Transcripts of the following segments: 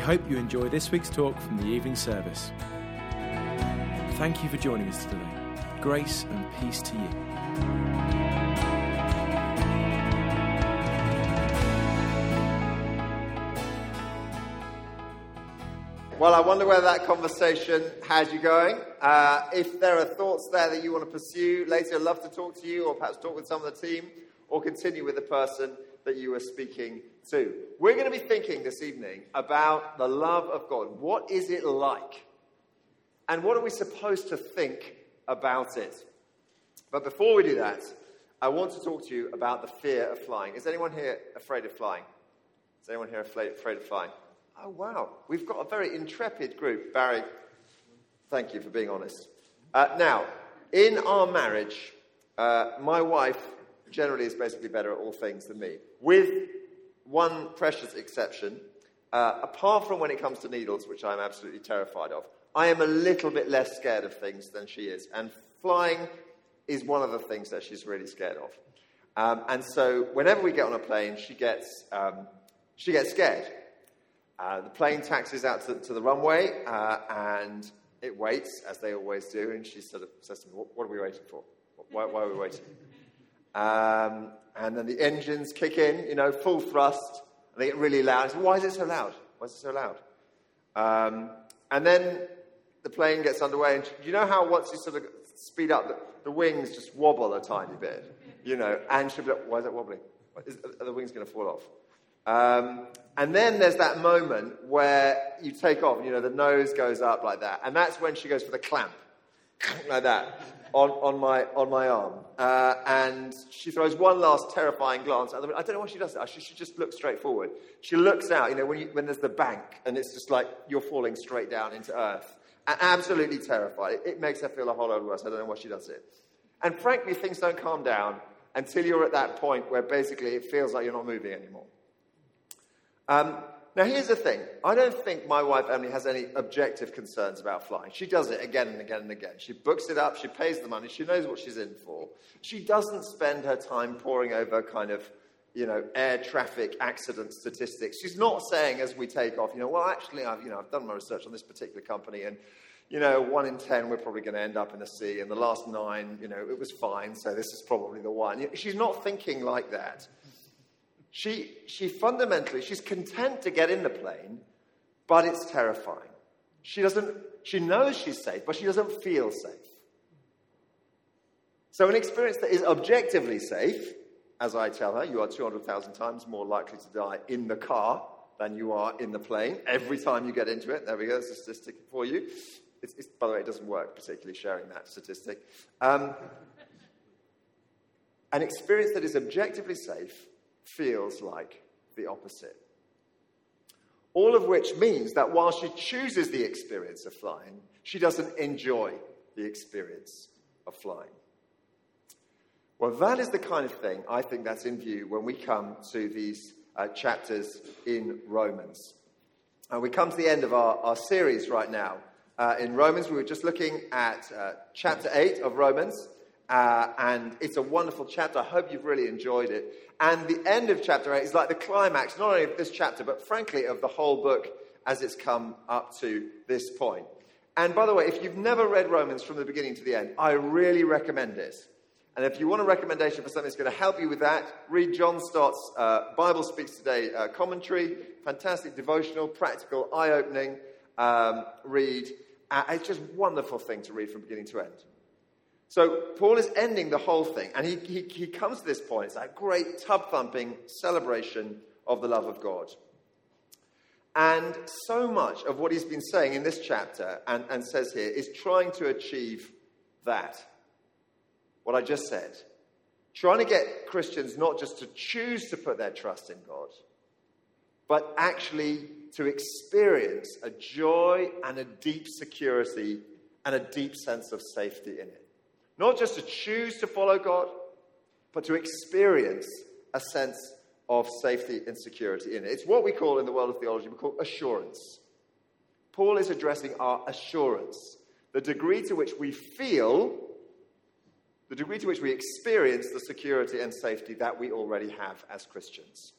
Hope you enjoy this week's talk from the evening service. Thank you for joining us today. Grace and peace to you. Well, I wonder where that conversation had you going. Uh, if there are thoughts there that you want to pursue later, I'd love to talk to you, or perhaps talk with some of the team, or continue with the person that you were speaking to. We're going to be thinking this evening about the love of God. What is it like? And what are we supposed to think about it? But before we do that, I want to talk to you about the fear of flying. Is anyone here afraid of flying? Is anyone here afraid, afraid of flying? Oh, wow. We've got a very intrepid group. Barry, thank you for being honest. Uh, now, in our marriage, uh, my wife generally is basically better at all things than me, with one precious exception. Uh, apart from when it comes to needles, which I'm absolutely terrified of, I am a little bit less scared of things than she is. And flying is one of the things that she's really scared of. Um, and so whenever we get on a plane, she gets, um, she gets scared. Uh, the plane taxis out to, to the runway uh, and it waits, as they always do, and she sort of says to me, What, what are we waiting for? Why, why are we waiting? Um, and then the engines kick in, you know, full thrust, and they get really loud. Why is it so loud? Why is it so loud? Um, and then the plane gets underway, and you know how once you sort of speed up, the, the wings just wobble a tiny bit, you know, and she'll be like, Why is it wobbling? Is, are the wings going to fall off? Um, and then there's that moment where you take off, you know, the nose goes up like that. And that's when she goes for the clamp, like that, on, on, my, on my arm. Uh, and she throws one last terrifying glance. At the I don't know why she does that. She should just look straight forward. She looks out, you know, when, you, when there's the bank, and it's just like you're falling straight down into earth. And absolutely terrified. It, it makes her feel a whole lot worse. I don't know why she does it. And frankly, things don't calm down until you're at that point where basically it feels like you're not moving anymore. Um, now, here's the thing. I don't think my wife Emily has any objective concerns about flying. She does it again and again and again. She books it up, she pays the money, she knows what she's in for. She doesn't spend her time poring over kind of, you know, air traffic accident statistics. She's not saying as we take off, you know, well, actually, I've, you know, I've done my research on this particular company and, you know, one in ten, we're probably going to end up in the sea, and the last nine, you know, it was fine, so this is probably the one. She's not thinking like that. She, she fundamentally, she's content to get in the plane, but it's terrifying. She doesn't, she knows she's safe, but she doesn't feel safe. So, an experience that is objectively safe, as I tell her, you are 200,000 times more likely to die in the car than you are in the plane every time you get into it. There we go, that's a statistic for you. It's, it's, by the way, it doesn't work particularly sharing that statistic. Um, an experience that is objectively safe feels like the opposite. All of which means that while she chooses the experience of flying, she doesn't enjoy the experience of flying. Well, that is the kind of thing I think that's in view when we come to these uh, chapters in Romans. And we come to the end of our, our series right now. Uh, in Romans, we were just looking at uh, chapter 8 of Romans, uh, and it's a wonderful chapter. I hope you've really enjoyed it. And the end of chapter 8 is like the climax, not only of this chapter, but frankly of the whole book as it's come up to this point. And by the way, if you've never read Romans from the beginning to the end, I really recommend it. And if you want a recommendation for something that's going to help you with that, read John Stott's uh, Bible Speaks Today uh, commentary. Fantastic, devotional, practical, eye opening um, read. Uh, it's just a wonderful thing to read from beginning to end. So Paul is ending the whole thing, and he, he, he comes to this point. It's a great tub thumping celebration of the love of God. And so much of what he's been saying in this chapter and, and says here is trying to achieve that. What I just said. Trying to get Christians not just to choose to put their trust in God, but actually to experience a joy and a deep security and a deep sense of safety in it. Not just to choose to follow God, but to experience a sense of safety and security in it. It's what we call in the world of theology, we call assurance. Paul is addressing our assurance, the degree to which we feel, the degree to which we experience the security and safety that we already have as Christians.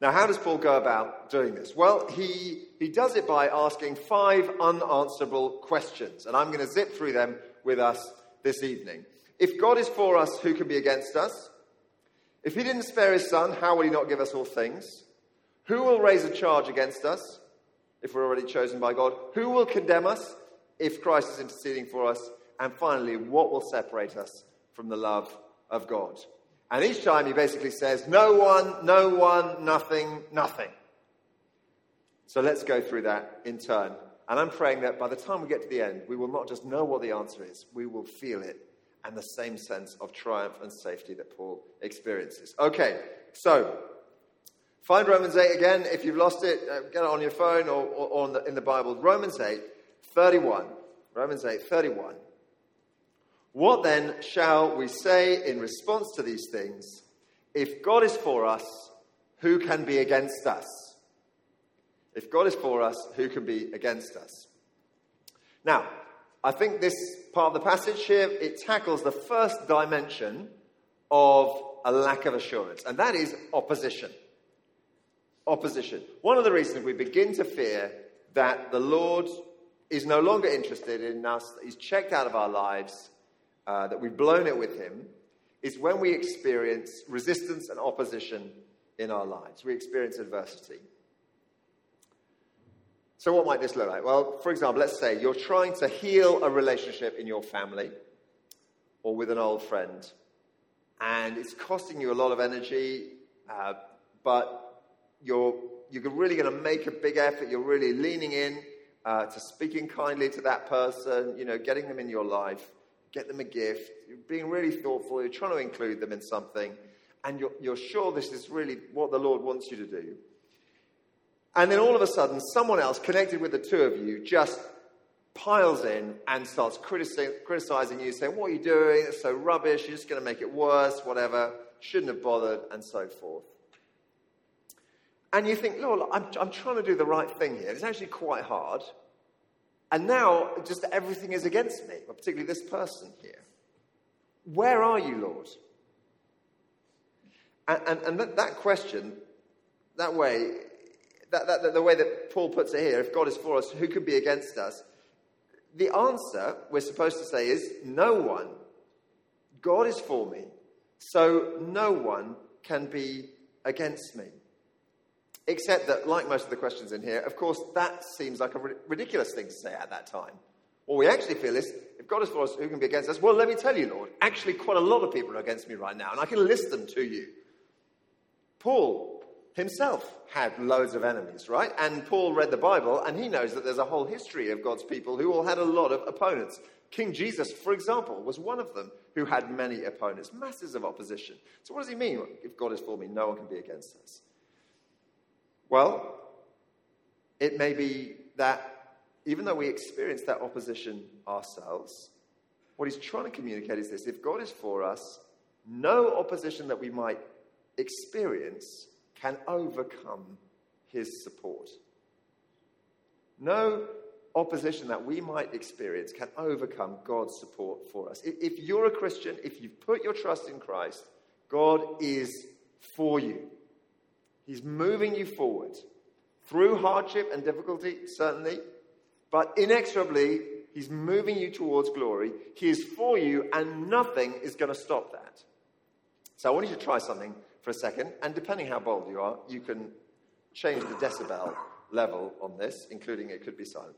Now, how does Paul go about doing this? Well, he, he does it by asking five unanswerable questions, and I'm going to zip through them with us this evening. If God is for us, who can be against us? If he didn't spare his son, how will he not give us all things? Who will raise a charge against us if we're already chosen by God? Who will condemn us if Christ is interceding for us? And finally, what will separate us from the love of God? And each time he basically says, No one, no one, nothing, nothing. So let's go through that in turn. And I'm praying that by the time we get to the end, we will not just know what the answer is, we will feel it and the same sense of triumph and safety that Paul experiences. Okay, so find Romans 8 again. If you've lost it, uh, get it on your phone or, or, or the, in the Bible. Romans 8, 31. Romans 8, 31. What then shall we say in response to these things? If God is for us, who can be against us? If God is for us, who can be against us? Now, I think this part of the passage here, it tackles the first dimension of a lack of assurance, and that is opposition. Opposition. One of the reasons we begin to fear that the Lord is no longer interested in us, that He's checked out of our lives, uh, that we've blown it with Him, is when we experience resistance and opposition in our lives. We experience adversity. So, what might this look like? Well, for example, let's say you're trying to heal a relationship in your family or with an old friend, and it's costing you a lot of energy, uh, but you're, you're really going to make a big effort. You're really leaning in uh, to speaking kindly to that person, you know, getting them in your life, get them a gift, you're being really thoughtful, you're trying to include them in something, and you're, you're sure this is really what the Lord wants you to do. And then all of a sudden, someone else connected with the two of you just piles in and starts criticizing you, saying, What are you doing? It's so rubbish. You're just going to make it worse, whatever. Shouldn't have bothered, and so forth. And you think, Lord, I'm, I'm trying to do the right thing here. It's actually quite hard. And now, just everything is against me, particularly this person here. Where are you, Lord? And, and, and that, that question, that way, that, that, the way that Paul puts it here, if God is for us, who could be against us? The answer we're supposed to say is no one. God is for me, so no one can be against me. Except that, like most of the questions in here, of course, that seems like a ridiculous thing to say at that time. What we actually feel is, if God is for us, who can be against us? Well, let me tell you, Lord, actually, quite a lot of people are against me right now, and I can list them to you. Paul himself had loads of enemies, right? And Paul read the Bible and he knows that there's a whole history of God's people who all had a lot of opponents. King Jesus, for example, was one of them who had many opponents, masses of opposition. So, what does he mean? If God is for me, no one can be against us. Well, it may be that even though we experience that opposition ourselves, what he's trying to communicate is this if God is for us, no opposition that we might experience can overcome his support. No opposition that we might experience can overcome God's support for us. If you're a Christian, if you've put your trust in Christ, God is for you. He's moving you forward through hardship and difficulty, certainly, but inexorably, He's moving you towards glory. He is for you, and nothing is going to stop that. So I want you to try something for a second, and depending how bold you are, you can change the decibel level on this, including it could be silent.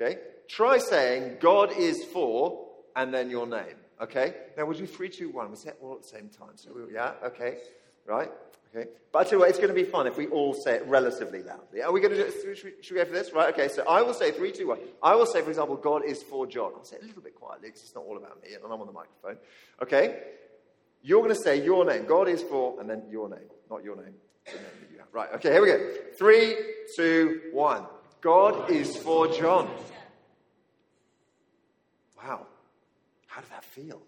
Okay? Try saying, God is for, and then your name. Okay? Now we'll do three, two, one. We'll say it all at the same time. So, we'll, yeah? Okay? Right? Okay? But I tell you what, it's going to be fun if we all say it relatively loudly. Are we going to do it? Should we, should we go for this? Right? Okay, so I will say three, two, one. I will say, for example, God is for John. I'll say it a little bit quietly because it's not all about me and I'm on the microphone. Okay? You're going to say your name. God is for, and then your name, not your name. Right, okay, here we go. Three, two, one. God is for John. Wow. How did that feel?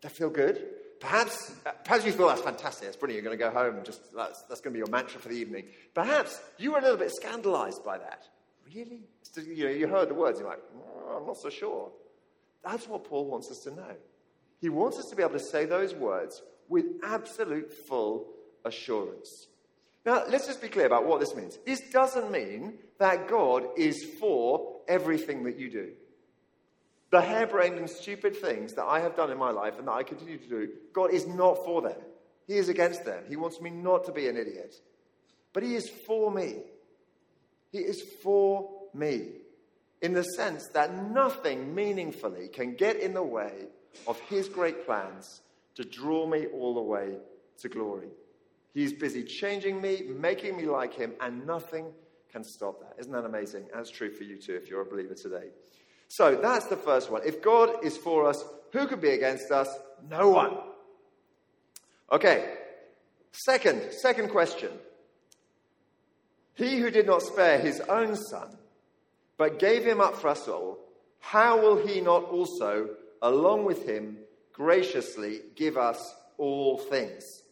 Did that feel good? Perhaps, uh, perhaps you thought that's fantastic, that's brilliant, you're going to go home, and just that's, that's going to be your mantra for the evening. Perhaps you were a little bit scandalized by that. Really? You, know, you heard the words, you're like, oh, I'm not so sure. That's what Paul wants us to know. He wants us to be able to say those words with absolute full assurance. Now, let's just be clear about what this means. This doesn't mean that God is for everything that you do. The harebrained and stupid things that I have done in my life and that I continue to do, God is not for them. He is against them. He wants me not to be an idiot. But He is for me. He is for me in the sense that nothing meaningfully can get in the way of His great plans to draw me all the way to glory. He's busy changing me, making me like Him, and nothing can stop that. Isn't that amazing? That's true for you too if you're a believer today. So that's the first one. If God is for us, who can be against us? No one. Okay. Second, second question. He who did not spare his own son, but gave him up for us all, how will he not also, along with him, graciously give us all things?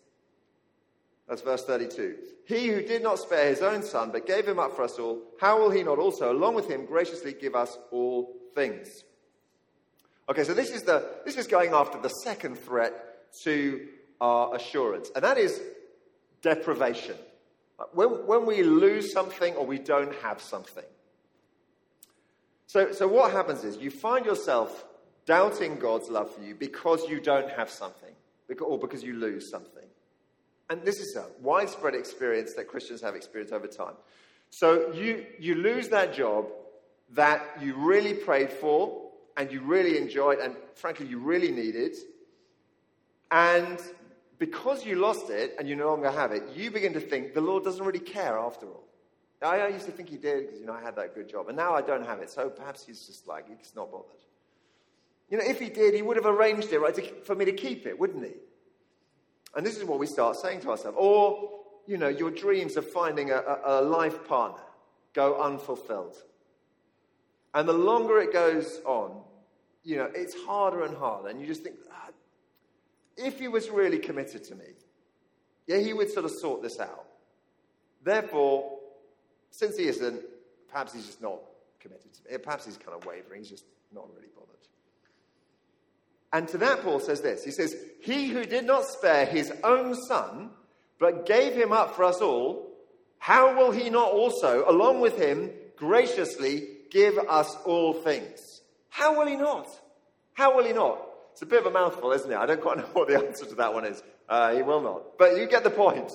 That's verse 32. He who did not spare his own son, but gave him up for us all, how will he not also, along with him, graciously give us all things. Okay, so this is, the, this is going after the second threat to our assurance, and that is deprivation. When, when we lose something or we don't have something. So, so what happens is you find yourself doubting God's love for you because you don't have something, or because you lose something. And this is a widespread experience that Christians have experienced over time. So you, you lose that job that you really prayed for and you really enjoyed and frankly you really needed. And because you lost it and you no longer have it, you begin to think the Lord doesn't really care after all. I used to think he did because, you know, I had that good job. And now I don't have it. So perhaps he's just like, he's not bothered. You know, if he did, he would have arranged it, right, to, for me to keep it, wouldn't he? And this is what we start saying to ourselves. Or, you know, your dreams of finding a, a, a life partner go unfulfilled. And the longer it goes on, you know, it's harder and harder. And you just think, ah, if he was really committed to me, yeah, he would sort of sort this out. Therefore, since he isn't, perhaps he's just not committed to me. Perhaps he's kind of wavering. He's just not really bothered. And to that, Paul says this He says, He who did not spare his own son, but gave him up for us all, how will he not also, along with him, graciously give us all things. How will he not? How will he not? It's a bit of a mouthful, isn't it? I don't quite know what the answer to that one is. Uh, he will not. But you get the point.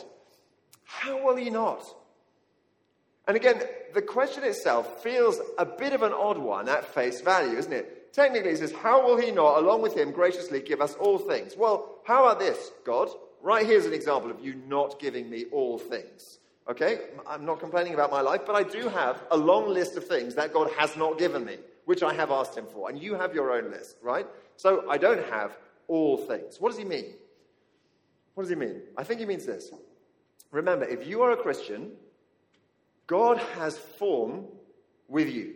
How will he not? And again, the question itself feels a bit of an odd one at face value, isn't it? Technically, it says, How will he not, along with him, graciously give us all things? Well, how about this, God? Right here's an example of you not giving me all things. Okay? I'm not complaining about my life, but I do have a long list of things that God has not given me, which I have asked Him for. And you have your own list, right? So I don't have all things. What does He mean? What does He mean? I think He means this. Remember, if you are a Christian, God has form with you.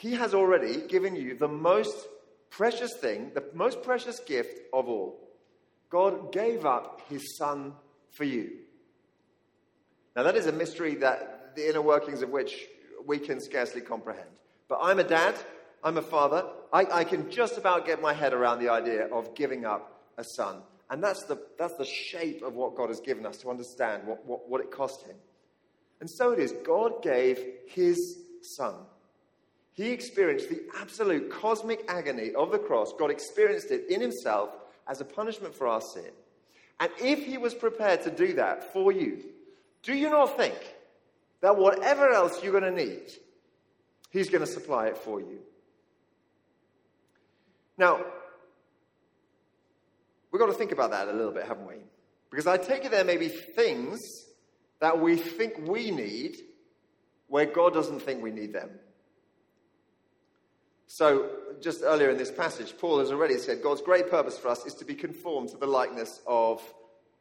He has already given you the most precious thing, the most precious gift of all. God gave up His Son for you. Now, that is a mystery that the inner workings of which we can scarcely comprehend. But I'm a dad, I'm a father. I, I can just about get my head around the idea of giving up a son. And that's the, that's the shape of what God has given us to understand what, what, what it cost him. And so it is. God gave his son. He experienced the absolute cosmic agony of the cross. God experienced it in himself as a punishment for our sin. And if he was prepared to do that for you, do you not think that whatever else you're going to need, He's going to supply it for you? Now, we've got to think about that a little bit, haven't we? Because I take it there may be things that we think we need where God doesn't think we need them. So, just earlier in this passage, Paul has already said God's great purpose for us is to be conformed to the likeness of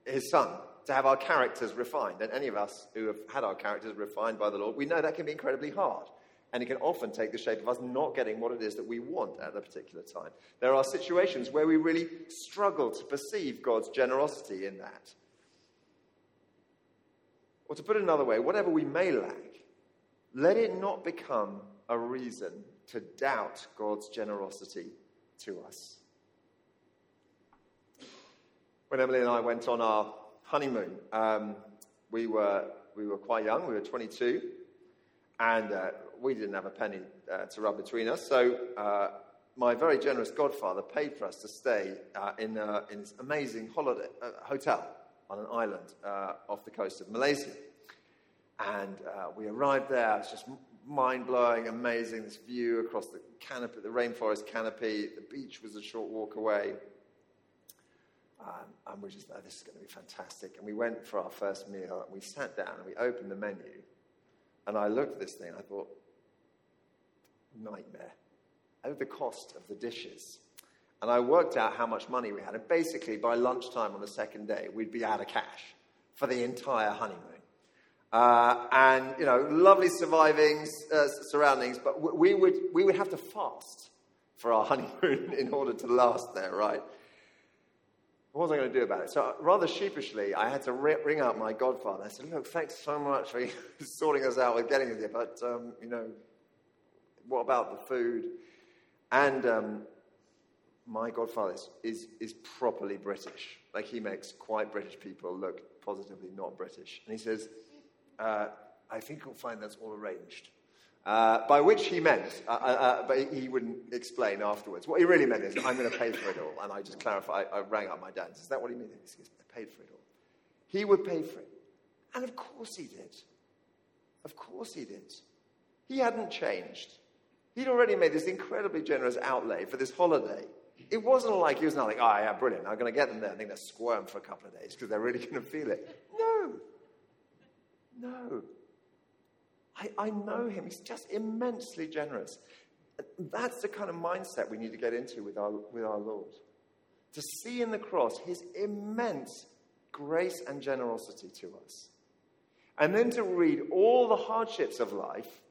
his Son to have our characters refined. And any of us who have had our characters refined by the Lord, we know that can be incredibly hard. And it can often take the shape of us not getting what it is that we want at a particular time. There are situations where we really struggle to perceive God's generosity in that. Or to put it another way, whatever we may lack, let it not become a reason to doubt God's generosity to us. When Emily and I went on our honeymoon, um, we, were, we were quite young, we were 22, and uh, we didn't have a penny uh, to rub between us. So uh, my very generous godfather paid for us to stay uh, in, uh, in this amazing holiday, uh, hotel on an island off the coast of Malaysia. And we arrived there. It was just mind blowing, amazing. This view across the canopy, the rainforest canopy. The beach was a short walk away. Um, and we just thought, this is going to be fantastic. And we went for our first meal, and we sat down and we opened the menu. And I looked at this thing, and I thought, nightmare. I the cost of the dishes. And I worked out how much money we had. And basically, by lunchtime on the second day, we'd be out of cash for the entire honeymoon. Uh, and, you know, lovely surviving uh, surroundings, but we would, we would have to fast for our honeymoon in order to last there, right? What was I going to do about it? So, rather sheepishly, I had to ring out my godfather. I said, Look, thanks so much for sorting us out with getting us here, but, um, you know, what about the food? And um, my godfather is, is, is, properly British. Like he makes quite British people look positively not British. And he says, uh, I think you'll find that's all arranged. Uh, by which he meant, uh, uh, uh but he wouldn't explain afterwards. What he really meant is, I'm going to pay for it all. And I just clarified, I rang up my dad. Is that what he meant? He says, I paid for it all. He would pay for it. And of course he did. Of course he did. He hadn't changed. He'd already made this incredibly generous outlay for this holiday. It wasn't like he was not like, oh, yeah, brilliant, I'm going to get them there. I think they'll squirm for a couple of days because they're really going to feel it. No. I, I know him. He's just immensely generous. That's the kind of mindset we need to get into with our, with our Lord. To see in the cross his immense grace and generosity to us. And then to read all the hardships of life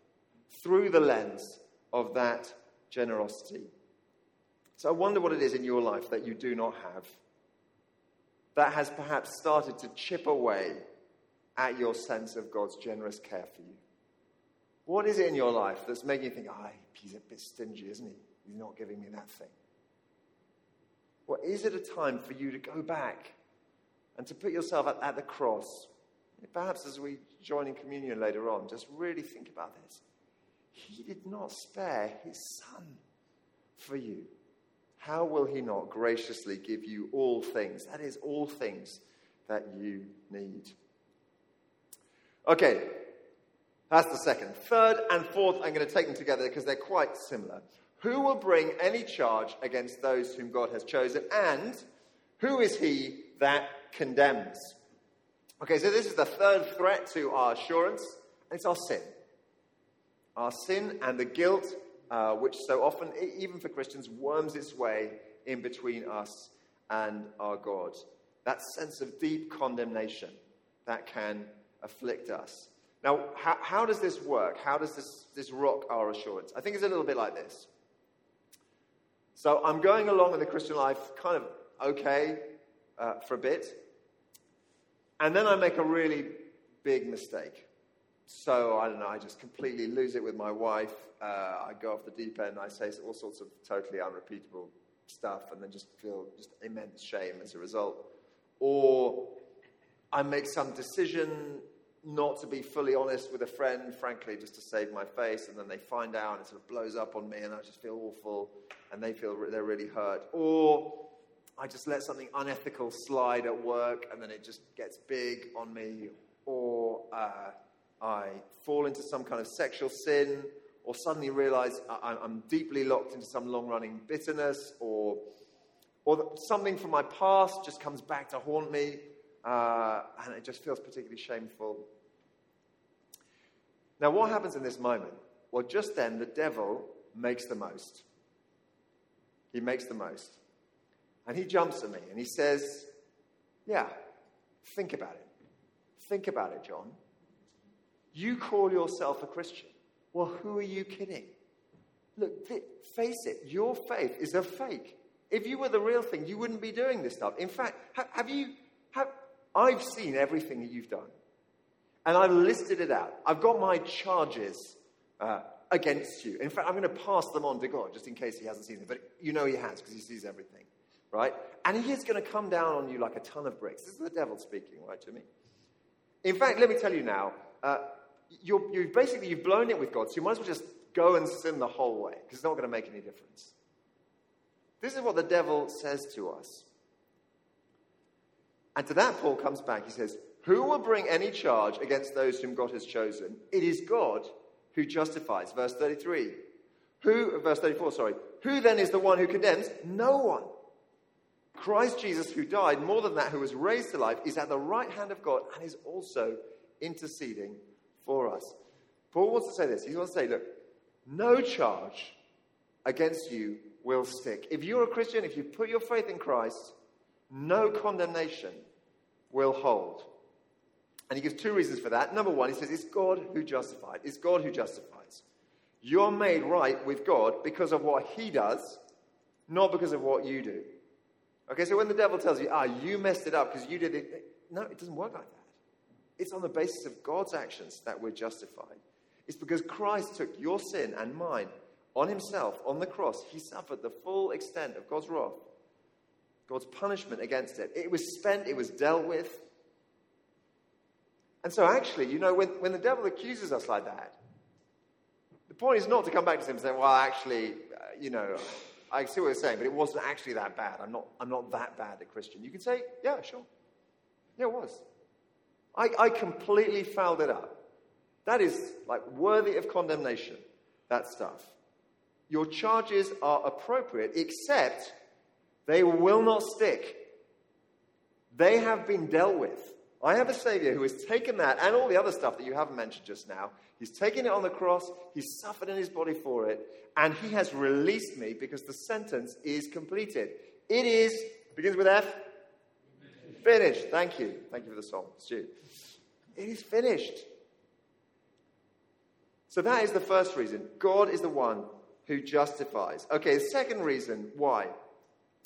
through the lens of that generosity. So I wonder what it is in your life that you do not have that has perhaps started to chip away at your sense of God's generous care for you. What is it in your life that's making you think, ah, oh, he's a bit stingy, isn't he? He's not giving me that thing. Well, is it a time for you to go back and to put yourself at, at the cross? Perhaps as we join in communion later on, just really think about this. He did not spare his son for you. How will he not graciously give you all things? That is, all things that you need. Okay, that's the second. Third and fourth, I'm going to take them together because they're quite similar. Who will bring any charge against those whom God has chosen? And who is he that condemns? Okay, so this is the third threat to our assurance, and it's our sin our sin and the guilt, uh, which so often, even for Christians, worms its way in between us and our God. That sense of deep condemnation that can afflict us. Now, how, how does this work? How does this, this rock our assurance? I think it's a little bit like this. So I'm going along in the Christian life kind of okay uh, for a bit, and then I make a really big mistake. So I don't know, I just completely lose it with my wife. Uh, I go off the deep end, I say all sorts of totally unrepeatable stuff, and then just feel just immense shame as a result. Or I make some decision not to be fully honest with a friend, frankly, just to save my face, and then they find out and it sort of blows up on me, and I just feel awful, and they feel they're really hurt. Or I just let something unethical slide at work, and then it just gets big on me. Or uh, I fall into some kind of sexual sin, or suddenly realize I'm deeply locked into some long running bitterness, or, or something from my past just comes back to haunt me, uh, and it just feels particularly shameful. Now, what happens in this moment? Well, just then, the devil makes the most. He makes the most. And he jumps at me and he says, Yeah, think about it. Think about it, John. You call yourself a Christian. Well, who are you kidding? Look, th- face it, your faith is a fake. If you were the real thing, you wouldn't be doing this stuff. In fact, have, have you, I've seen everything that you've done. And I've listed it out. I've got my charges uh, against you. In fact, I'm going to pass them on to God just in case He hasn't seen them. But you know He has because He sees everything, right? And He is going to come down on you like a ton of bricks. This is the devil speaking, right, to me. In fact, let me tell you now, uh, you're, you've basically you've blown it with God, so you might as well just go and sin the whole way because it's not going to make any difference. This is what the devil says to us. And to that, Paul comes back. He says, Who will bring any charge against those whom God has chosen? It is God who justifies. Verse 33. Who, verse 34, sorry. Who then is the one who condemns? No one. Christ Jesus, who died, more than that, who was raised to life, is at the right hand of God and is also interceding for us. Paul wants to say this. He wants to say, look, no charge against you will stick. If you're a Christian, if you put your faith in Christ, no condemnation will hold. And he gives two reasons for that. Number one, he says it's God who justifies. It's God who justifies. You're made right with God because of what he does, not because of what you do. Okay, so when the devil tells you, ah, you messed it up because you did it, no, it doesn't work like that. It's on the basis of God's actions that we're justified. It's because Christ took your sin and mine on himself on the cross. He suffered the full extent of God's wrath, God's punishment against it. It was spent, it was dealt with. And so, actually, you know, when, when the devil accuses us like that, the point is not to come back to him and say, well, actually, uh, you know, I see what you're saying, but it wasn't actually that bad. I'm not, I'm not that bad a Christian. You can say, yeah, sure. Yeah, it was. I, I completely fouled it up. That is like worthy of condemnation, that stuff. Your charges are appropriate, except they will not stick. They have been dealt with. I have a Savior who has taken that and all the other stuff that you haven't mentioned just now. He's taken it on the cross, He's suffered in His body for it, and He has released me because the sentence is completed. It is, begins with F, finished. Thank you. Thank you for the song, Stu. It is finished. So that is the first reason. God is the one who justifies. Okay, the second reason why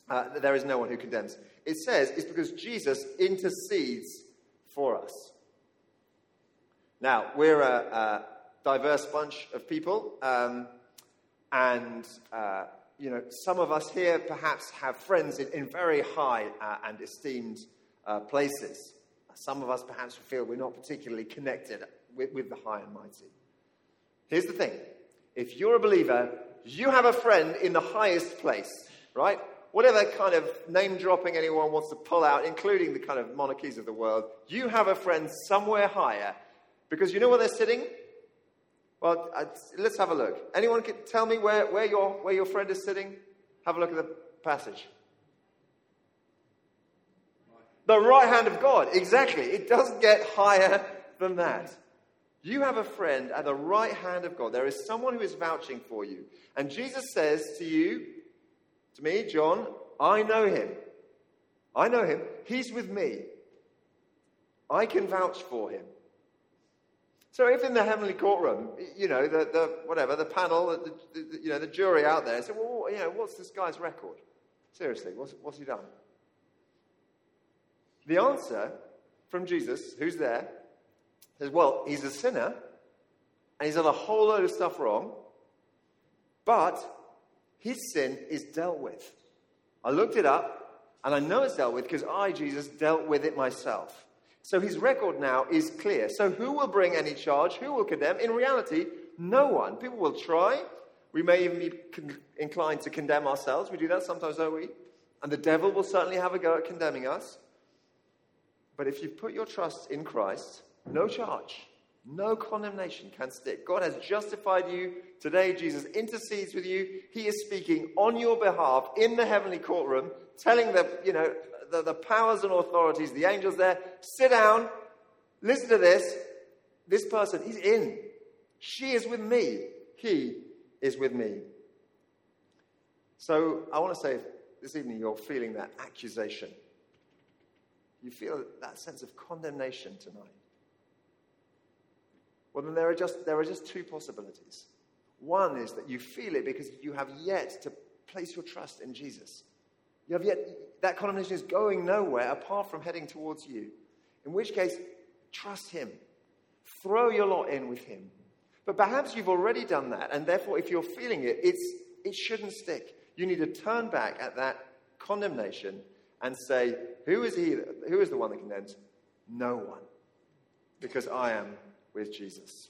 uh, there is no one who condemns. It says it's because Jesus intercedes for us. Now, we're a, a diverse bunch of people, um, and uh, you know, some of us here perhaps have friends in, in very high uh, and esteemed uh, places. Some of us perhaps feel we're not particularly connected with, with the high and mighty. Here's the thing if you're a believer, you have a friend in the highest place, right? Whatever kind of name dropping anyone wants to pull out, including the kind of monarchies of the world, you have a friend somewhere higher because you know where they're sitting? Well, let's have a look. Anyone can tell me where, where, your, where your friend is sitting? Have a look at the passage. The right hand of God. Exactly. It doesn't get higher than that. You have a friend at the right hand of God. There is someone who is vouching for you. And Jesus says to you, to me, John, I know him. I know him. He's with me. I can vouch for him. So if in the heavenly courtroom, you know, the, the whatever, the panel, the, the, you know, the jury out there say, well, you know, what's this guy's record? Seriously, what's, what's he done? The answer from Jesus, who's there, says, well, he's a sinner, and he's done a whole load of stuff wrong, but his sin is dealt with. I looked it up, and I know it's dealt with because I, Jesus, dealt with it myself. So his record now is clear. So who will bring any charge? Who will condemn? In reality, no one. People will try. We may even be con- inclined to condemn ourselves. We do that sometimes, don't we? And the devil will certainly have a go at condemning us. But if you've put your trust in Christ, no charge. No condemnation can stick. God has justified you. Today, Jesus intercedes with you. He is speaking on your behalf in the heavenly courtroom, telling the, you know, the, the powers and authorities, the angels there, sit down, listen to this. This person, he's in. She is with me. He is with me. So I want to say this evening you're feeling that accusation. You feel that sense of condemnation tonight. Well, then there are just, there are just two possibilities. One is that you feel it because you have yet to place your trust in Jesus. You have yet, that condemnation is going nowhere apart from heading towards you. In which case, trust Him. Throw your lot in with Him. But perhaps you've already done that, and therefore, if you're feeling it, it's, it shouldn't stick. You need to turn back at that condemnation and say, Who is He? Who is the one that condemns? No one. Because I am with Jesus.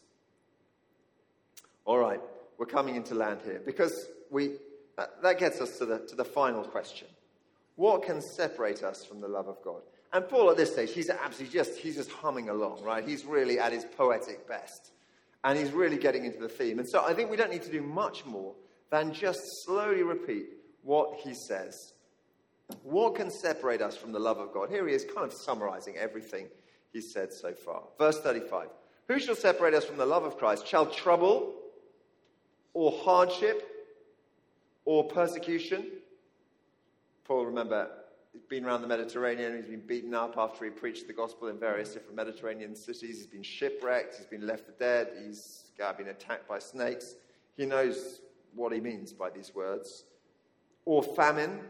All right, we're coming into land here because we, that, that gets us to the, to the final question. What can separate us from the love of God? And Paul at this stage, he's absolutely just, he's just humming along, right? He's really at his poetic best. And he's really getting into the theme. And so I think we don't need to do much more than just slowly repeat what he says. What can separate us from the love of God? Here he is kind of summarizing everything he's said so far. Verse 35 Who shall separate us from the love of Christ? Shall trouble or hardship or persecution? Paul, remember, he's been around the Mediterranean. He's been beaten up after he preached the gospel in various different Mediterranean cities. He's been shipwrecked. He's been left for dead. He's uh, been attacked by snakes. He knows what he means by these words. Or famine,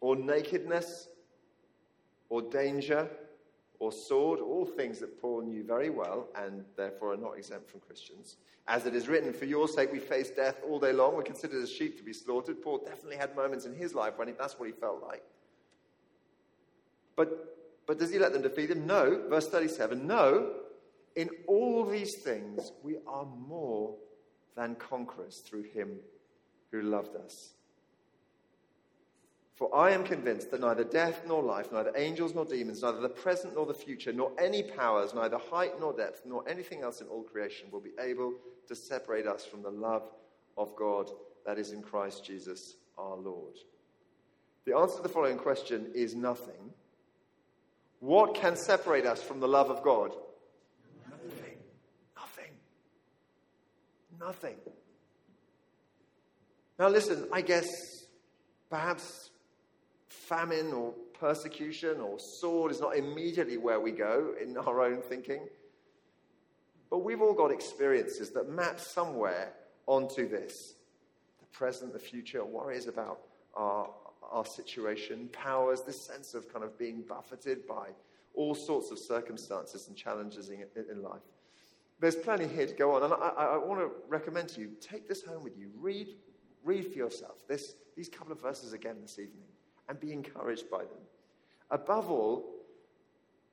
or nakedness, or danger, or sword, all things that Paul knew very well and therefore are not exempt from Christians. As it is written, For your sake we face death all day long. We're considered as sheep to be slaughtered. Paul definitely had moments in his life when he, that's what he felt like. But, but does he let them defeat him? No. Verse 37 No. In all these things we are more than conquerors through him who loved us. For I am convinced that neither death nor life, neither angels nor demons, neither the present nor the future, nor any powers, neither height nor depth, nor anything else in all creation will be able to separate us from the love of God that is in Christ Jesus our Lord. The answer to the following question is nothing. What can separate us from the love of God? Nothing. Nothing. Nothing. Now, listen, I guess perhaps famine or persecution or sword is not immediately where we go in our own thinking. But we've all got experiences that map somewhere onto this the present, the future, worries about our, our situation, powers, this sense of kind of being buffeted by all sorts of circumstances and challenges in, in life. There's plenty here to go on, and I, I, want to recommend to you take this home with you. Read, read for yourself this, these couple of verses again this evening and be encouraged by them. Above all,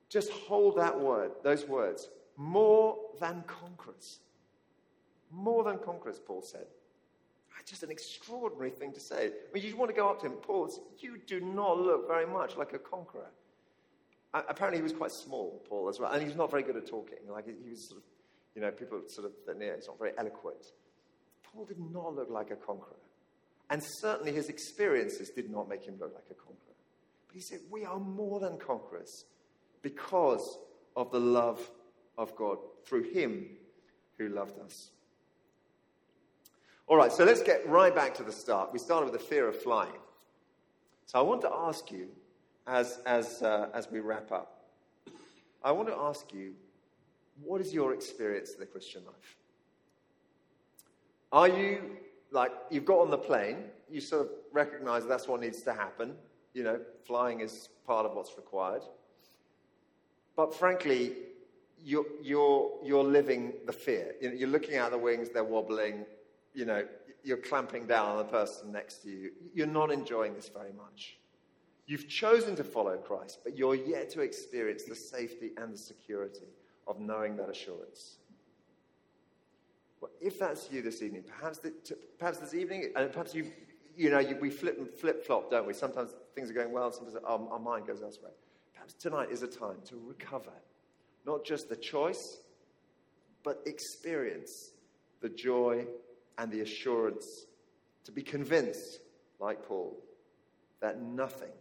just hold that word, those words, more than conquerors. More than conquerors, Paul said. Ah, just an extraordinary thing to say. I mean, you want to go up to him, Paul, you do not look very much like a conqueror. Apparently, he was quite small, Paul, as well, and he's not very good at talking. Like, he was sort of, you know, people sort of, near, he's not very eloquent. Paul did not look like a conqueror. And certainly his experiences did not make him look like a conqueror. But he said, We are more than conquerors because of the love of God through him who loved us. All right, so let's get right back to the start. We started with the fear of flying. So I want to ask you, as, as, uh, as we wrap up, I want to ask you, what is your experience of the Christian life? Are you like you've got on the plane, you sort of recognize that's what needs to happen. You know, flying is part of what's required. But frankly, you're, you're, you're living the fear. You're looking out the wings, they're wobbling. You know, you're clamping down on the person next to you. You're not enjoying this very much. You've chosen to follow Christ, but you're yet to experience the safety and the security of knowing that assurance. If that's you this evening, perhaps, the, perhaps this evening, and perhaps you, you know, you, we flip and flip flop, don't we? Sometimes things are going well, sometimes our, our mind goes elsewhere. Perhaps tonight is a time to recover not just the choice, but experience the joy and the assurance to be convinced, like Paul, that nothing,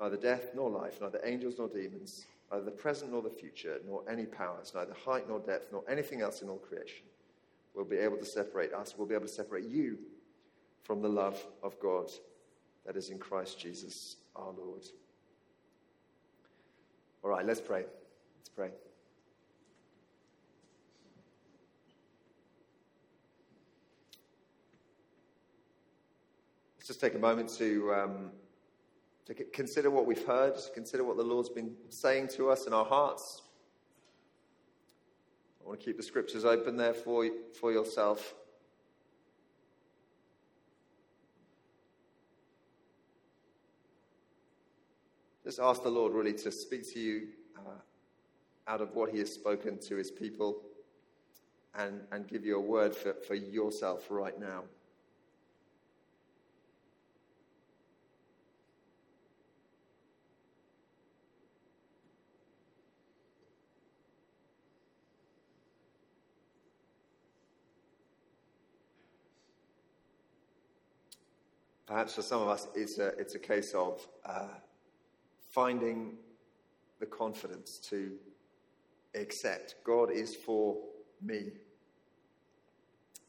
neither death nor life, neither angels nor demons, neither the present nor the future, nor any powers, neither height nor depth, nor anything else in all creation will be able to separate us, will be able to separate you from the love of God that is in Christ Jesus our Lord. All right, let's pray. Let's pray. Let's just take a moment to, um, to consider what we've heard, consider what the Lord's been saying to us in our hearts, I want to keep the scriptures open there for, for yourself. Just ask the Lord really to speak to you uh, out of what He has spoken to His people and, and give you a word for, for yourself right now. Perhaps for some of us, it's a, it's a case of uh, finding the confidence to accept God is for me.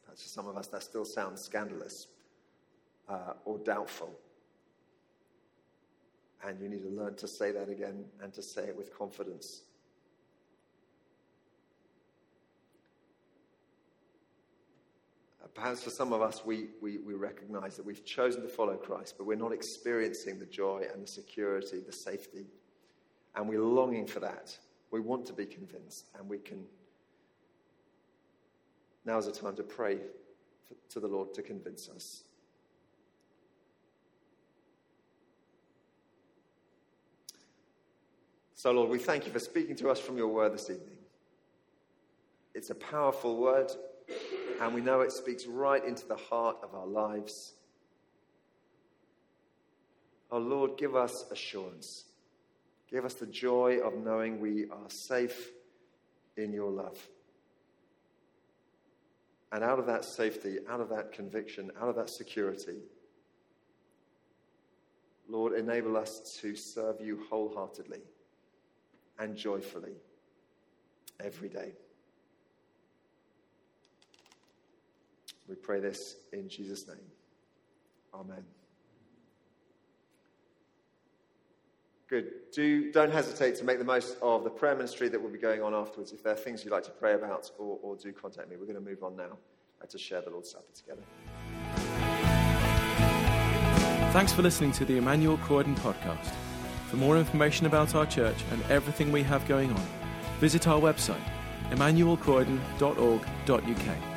Perhaps for some of us, that still sounds scandalous uh, or doubtful. And you need to learn to say that again and to say it with confidence. Uh, perhaps for some of us, we, we, we recognize that we've chosen to follow Christ, but we're not experiencing the joy and the security, the safety. And we're longing for that. We want to be convinced, and we can. Now is the time to pray for, to the Lord to convince us. So, Lord, we thank you for speaking to us from your word this evening. It's a powerful word and we know it speaks right into the heart of our lives. Oh Lord, give us assurance. Give us the joy of knowing we are safe in your love. And out of that safety, out of that conviction, out of that security, Lord, enable us to serve you wholeheartedly and joyfully every day. We pray this in Jesus' name. Amen. Good. Do, don't hesitate to make the most of the prayer ministry that will be going on afterwards. If there are things you'd like to pray about, or, or do contact me. We're going to move on now uh, to share the Lord's Supper together. Thanks for listening to the Emmanuel Croydon podcast. For more information about our church and everything we have going on, visit our website, emmanuelcroydon.org.uk.